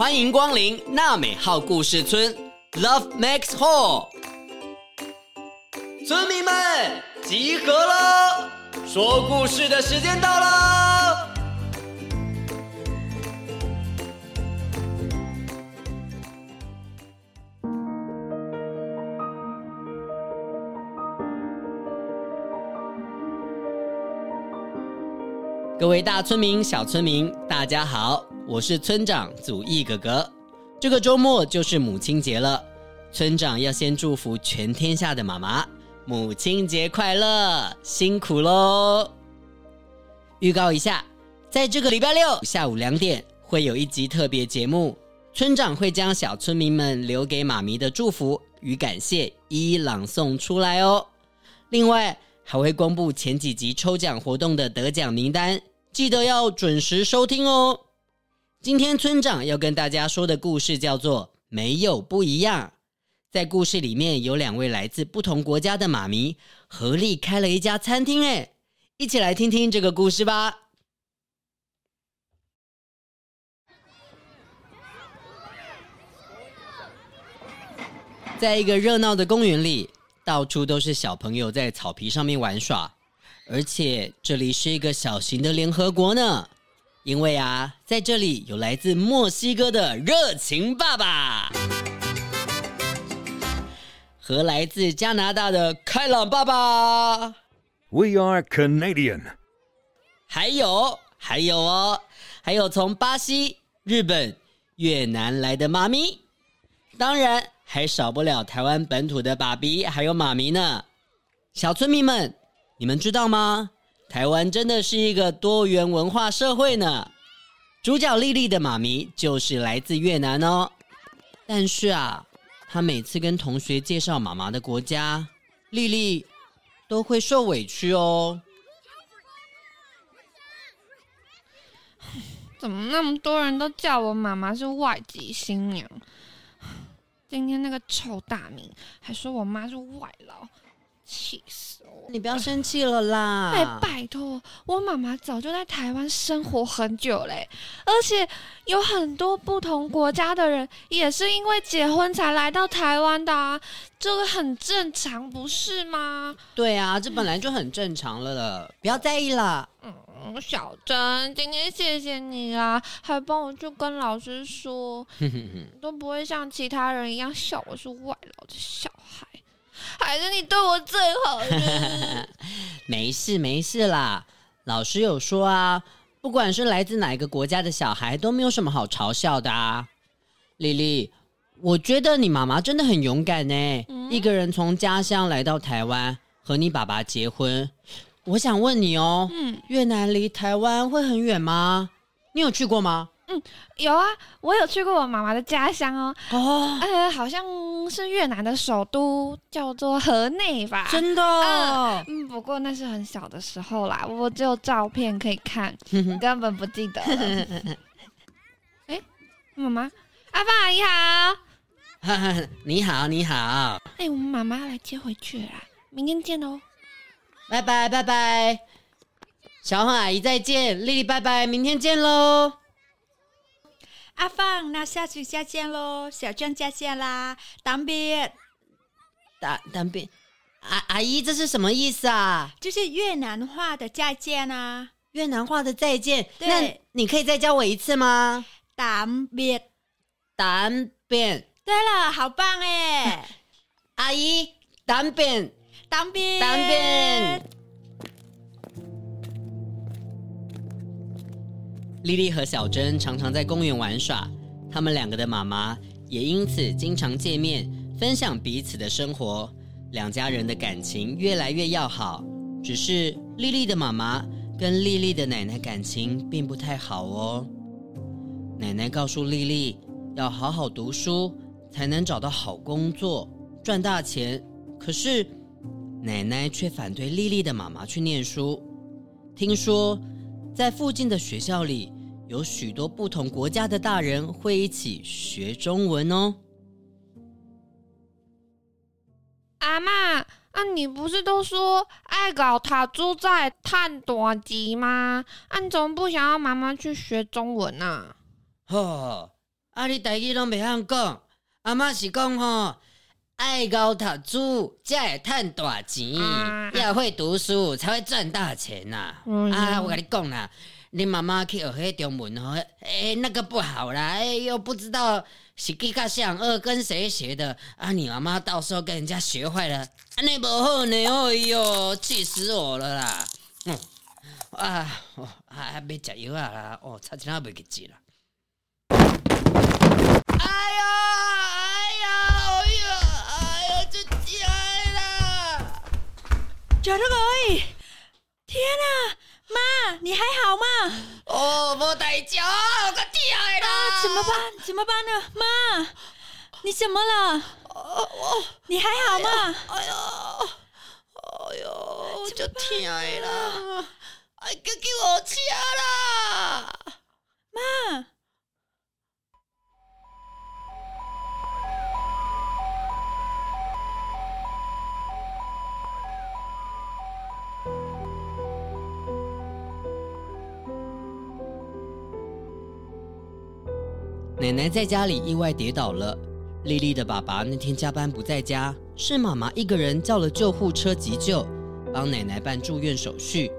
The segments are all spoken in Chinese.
欢迎光临娜美号故事村，Love Max Hall。村民们集合了，说故事的时间到了。各位大村民、小村民，大家好，我是村长祖义哥哥。这个周末就是母亲节了，村长要先祝福全天下的妈妈，母亲节快乐，辛苦喽！预告一下，在这个礼拜六下午两点会有一集特别节目，村长会将小村民们留给妈咪的祝福与感谢一一朗诵出来哦。另外，还会公布前几集抽奖活动的得奖名单。记得要准时收听哦。今天村长要跟大家说的故事叫做《没有不一样》。在故事里面有两位来自不同国家的妈咪合力开了一家餐厅，哎，一起来听听这个故事吧。在一个热闹的公园里，到处都是小朋友在草皮上面玩耍。而且这里是一个小型的联合国呢，因为啊，在这里有来自墨西哥的热情爸爸，和来自加拿大的开朗爸爸。We are Canadian。还有还有哦，还有从巴西、日本、越南来的妈咪，当然还少不了台湾本土的爸比还有妈咪呢，小村民们。你们知道吗？台湾真的是一个多元文化社会呢。主角丽丽的妈咪就是来自越南哦。但是啊，她每次跟同学介绍妈妈的国家，丽丽都会受委屈哦。怎么那么多人都叫我妈妈是外籍新娘？今天那个臭大明还说我妈是外劳。气死我！你不要生气了啦！哎，拜托，我妈妈早就在台湾生活很久嘞，而且有很多不同国家的人也是因为结婚才来到台湾的啊，这个很正常，不是吗？对啊，这本来就很正常了了，嗯、不要在意了。嗯，小珍，今天谢谢你啦，还帮我去跟老师说，都不会像其他人一样笑我是外劳的小孩。还是你对我最好的。没事没事啦，老师有说啊，不管是来自哪一个国家的小孩，都没有什么好嘲笑的啊。丽丽，我觉得你妈妈真的很勇敢呢，嗯、一个人从家乡来到台湾和你爸爸结婚。我想问你哦，嗯、越南离台湾会很远吗？你有去过吗？嗯，有啊，我有去过我妈妈的家乡哦。哦，呃，好像是越南的首都，叫做河内吧？真的？哦？嗯，不过那是很小的时候啦，我只有照片可以看，根本不记得 妈妈，阿爸阿姨好。你好，你好。哎，我们妈妈要来接回去了，明天见哦。拜拜拜拜，小红阿姨再见，丽丽拜拜，明天见喽。阿放，那下次再见喽，小郑再见啦，当别，当当别，阿阿姨，这是什么意思啊？就是越南话的再见啊，越南话的再见。那你可以再教我一次吗？当别，当别。对了，好棒哎！阿姨，当别，当别，当别。丽丽和小珍常常在公园玩耍，他们两个的妈妈也因此经常见面，分享彼此的生活。两家人的感情越来越要好。只是丽丽的妈妈跟丽丽的奶奶感情并不太好哦。奶奶告诉丽丽要好好读书，才能找到好工作，赚大钱。可是奶奶却反对丽丽的妈妈去念书。听说。在附近的学校里，有许多不同国家的大人会一起学中文哦。阿妈，啊，你不是都说爱搞塔住在探短集吗？啊，你怎么不想要妈妈去学中文呢？啊？呵，啊，你台语拢袂晓讲。阿妈是讲吼，爱高读书才会赚大钱，要会读书才会赚大钱呐。啊，我跟你讲啦，你妈妈去学迄中文哦，哎，那个不好啦，哎，又不知道是几个像二跟谁学的啊？你妈妈到时候跟人家学坏了，那不好呢。哎呦，气死我了啦！嗯，啊，还还没加油啊啦，哦，差点要被给挤了。哎呀，就这个而已。天哪，妈，你还好吗？哦，没带脚，我起来了。啊，怎么办？怎么办呢？妈，你怎么了？哦哦，你还好吗？哎呀，哎呦，就起来了。哎，给给我起来了，妈。奶奶在家里意外跌倒了，丽丽的爸爸那天加班不在家，是妈妈一个人叫了救护车急救，帮奶奶办住院手续。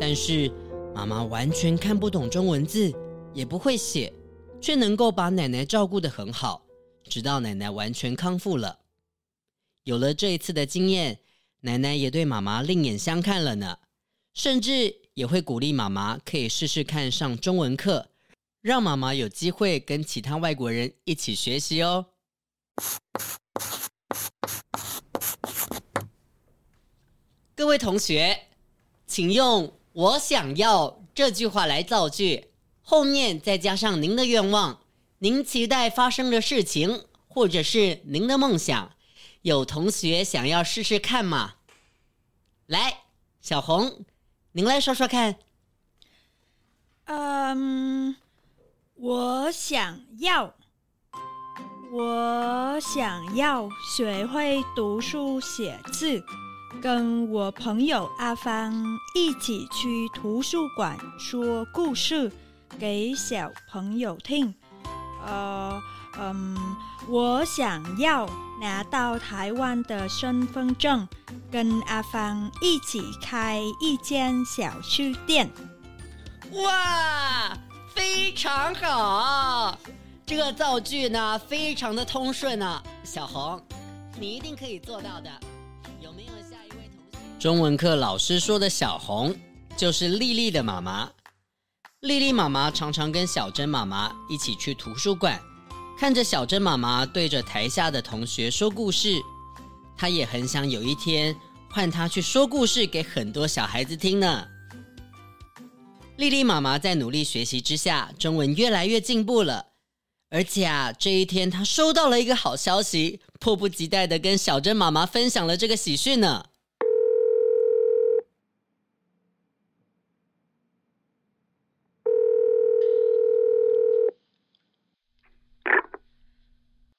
但是妈妈完全看不懂中文字，也不会写，却能够把奶奶照顾得很好，直到奶奶完全康复了。有了这一次的经验，奶奶也对妈妈另眼相看了呢，甚至也会鼓励妈妈可以试试看上中文课。让妈妈有机会跟其他外国人一起学习哦。各位同学，请用“我想要”这句话来造句，后面再加上您的愿望、您期待发生的事情，或者是您的梦想。有同学想要试试看吗？来，小红，您来说说看。嗯。我想要，我想要学会读书写字，跟我朋友阿芳一起去图书馆说故事给小朋友听。呃，嗯，我想要拿到台湾的身份证，跟阿芳一起开一间小书店。哇！非常好，这个造句呢，非常的通顺呢。小红，你一定可以做到的。有没有下一位同学？中文课老师说的小红，就是丽丽的妈妈。丽丽妈妈常常跟小珍妈妈一起去图书馆，看着小珍妈妈对着台下的同学说故事，她也很想有一天换她去说故事给很多小孩子听呢。丽丽妈妈在努力学习之下，中文越来越进步了。而且啊，这一天她收到了一个好消息，迫不及待的跟小珍妈妈分享了这个喜讯呢。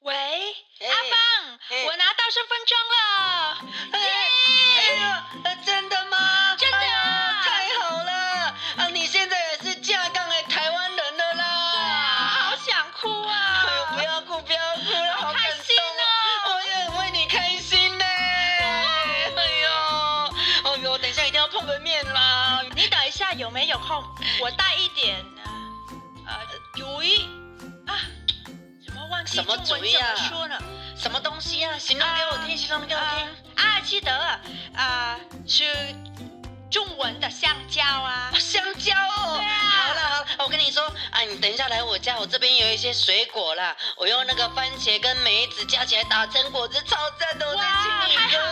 喂，阿芳，我拿到身份证了。有没有空？我带一点呃鱼啊？怎么忘记中文怎么说呢？什么东西啊？形容给我听，形容给我听。啊，记得啊，是中文的香蕉啊，香蕉哦。好了好了，我跟你说啊，你等一下来我家，我这边有一些水果啦，我用那个番茄跟梅子加起来打成果汁，超赞的，我再请你喝。太好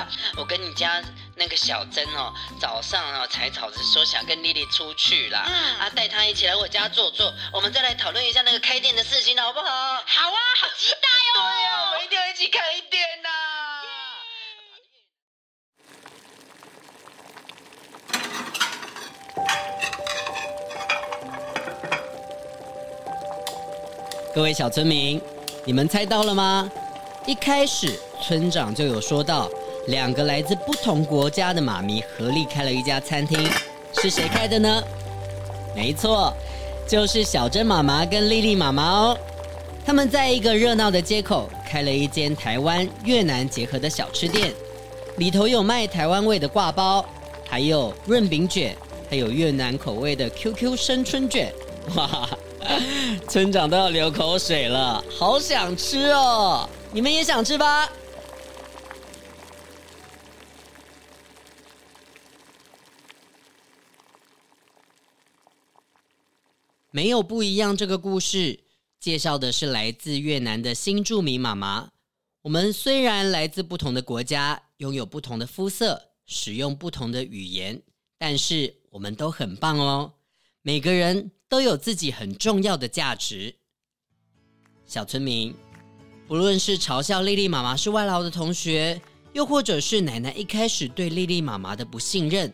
了。我跟你家。那个小珍哦，早上哦才吵着说想跟丽丽出去啦，嗯、啊，带她一起来我家坐坐，我们再来讨论一下那个开店的事情，好不好？好啊，好期待哦！对啊，我们一定要一起开店呐、啊！各位小村民，你们猜到了吗？一开始村长就有说到。两个来自不同国家的妈咪合力开了一家餐厅，是谁开的呢？没错，就是小珍妈妈跟丽丽妈妈哦。他们在一个热闹的街口开了一间台湾越南结合的小吃店，里头有卖台湾味的挂包，还有润饼卷，还有越南口味的 QQ 生春卷。哇，村长都要流口水了，好想吃哦！你们也想吃吧？没有不一样。这个故事介绍的是来自越南的新住民妈妈。我们虽然来自不同的国家，拥有不同的肤色，使用不同的语言，但是我们都很棒哦。每个人都有自己很重要的价值。小村民，不论是嘲笑丽丽妈妈是外劳的同学，又或者是奶奶一开始对丽丽妈妈的不信任，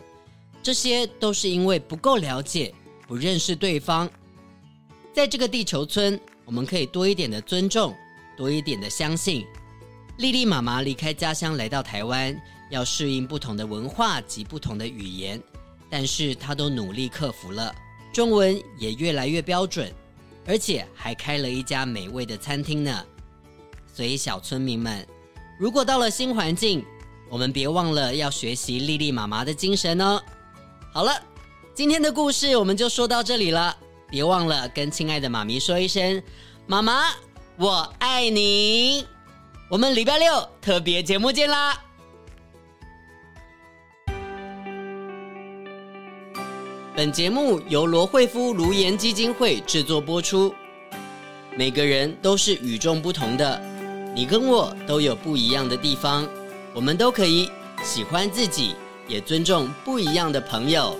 这些都是因为不够了解，不认识对方。在这个地球村，我们可以多一点的尊重，多一点的相信。莉莉妈妈离开家乡来到台湾，要适应不同的文化及不同的语言，但是她都努力克服了，中文也越来越标准，而且还开了一家美味的餐厅呢。所以小村民们，如果到了新环境，我们别忘了要学习莉莉妈妈的精神哦。好了，今天的故事我们就说到这里了。别忘了跟亲爱的妈咪说一声“妈妈，我爱你”。我们礼拜六特别节目见啦！本节目由罗慧夫卢颜基金会制作播出。每个人都是与众不同的，你跟我都有不一样的地方，我们都可以喜欢自己，也尊重不一样的朋友。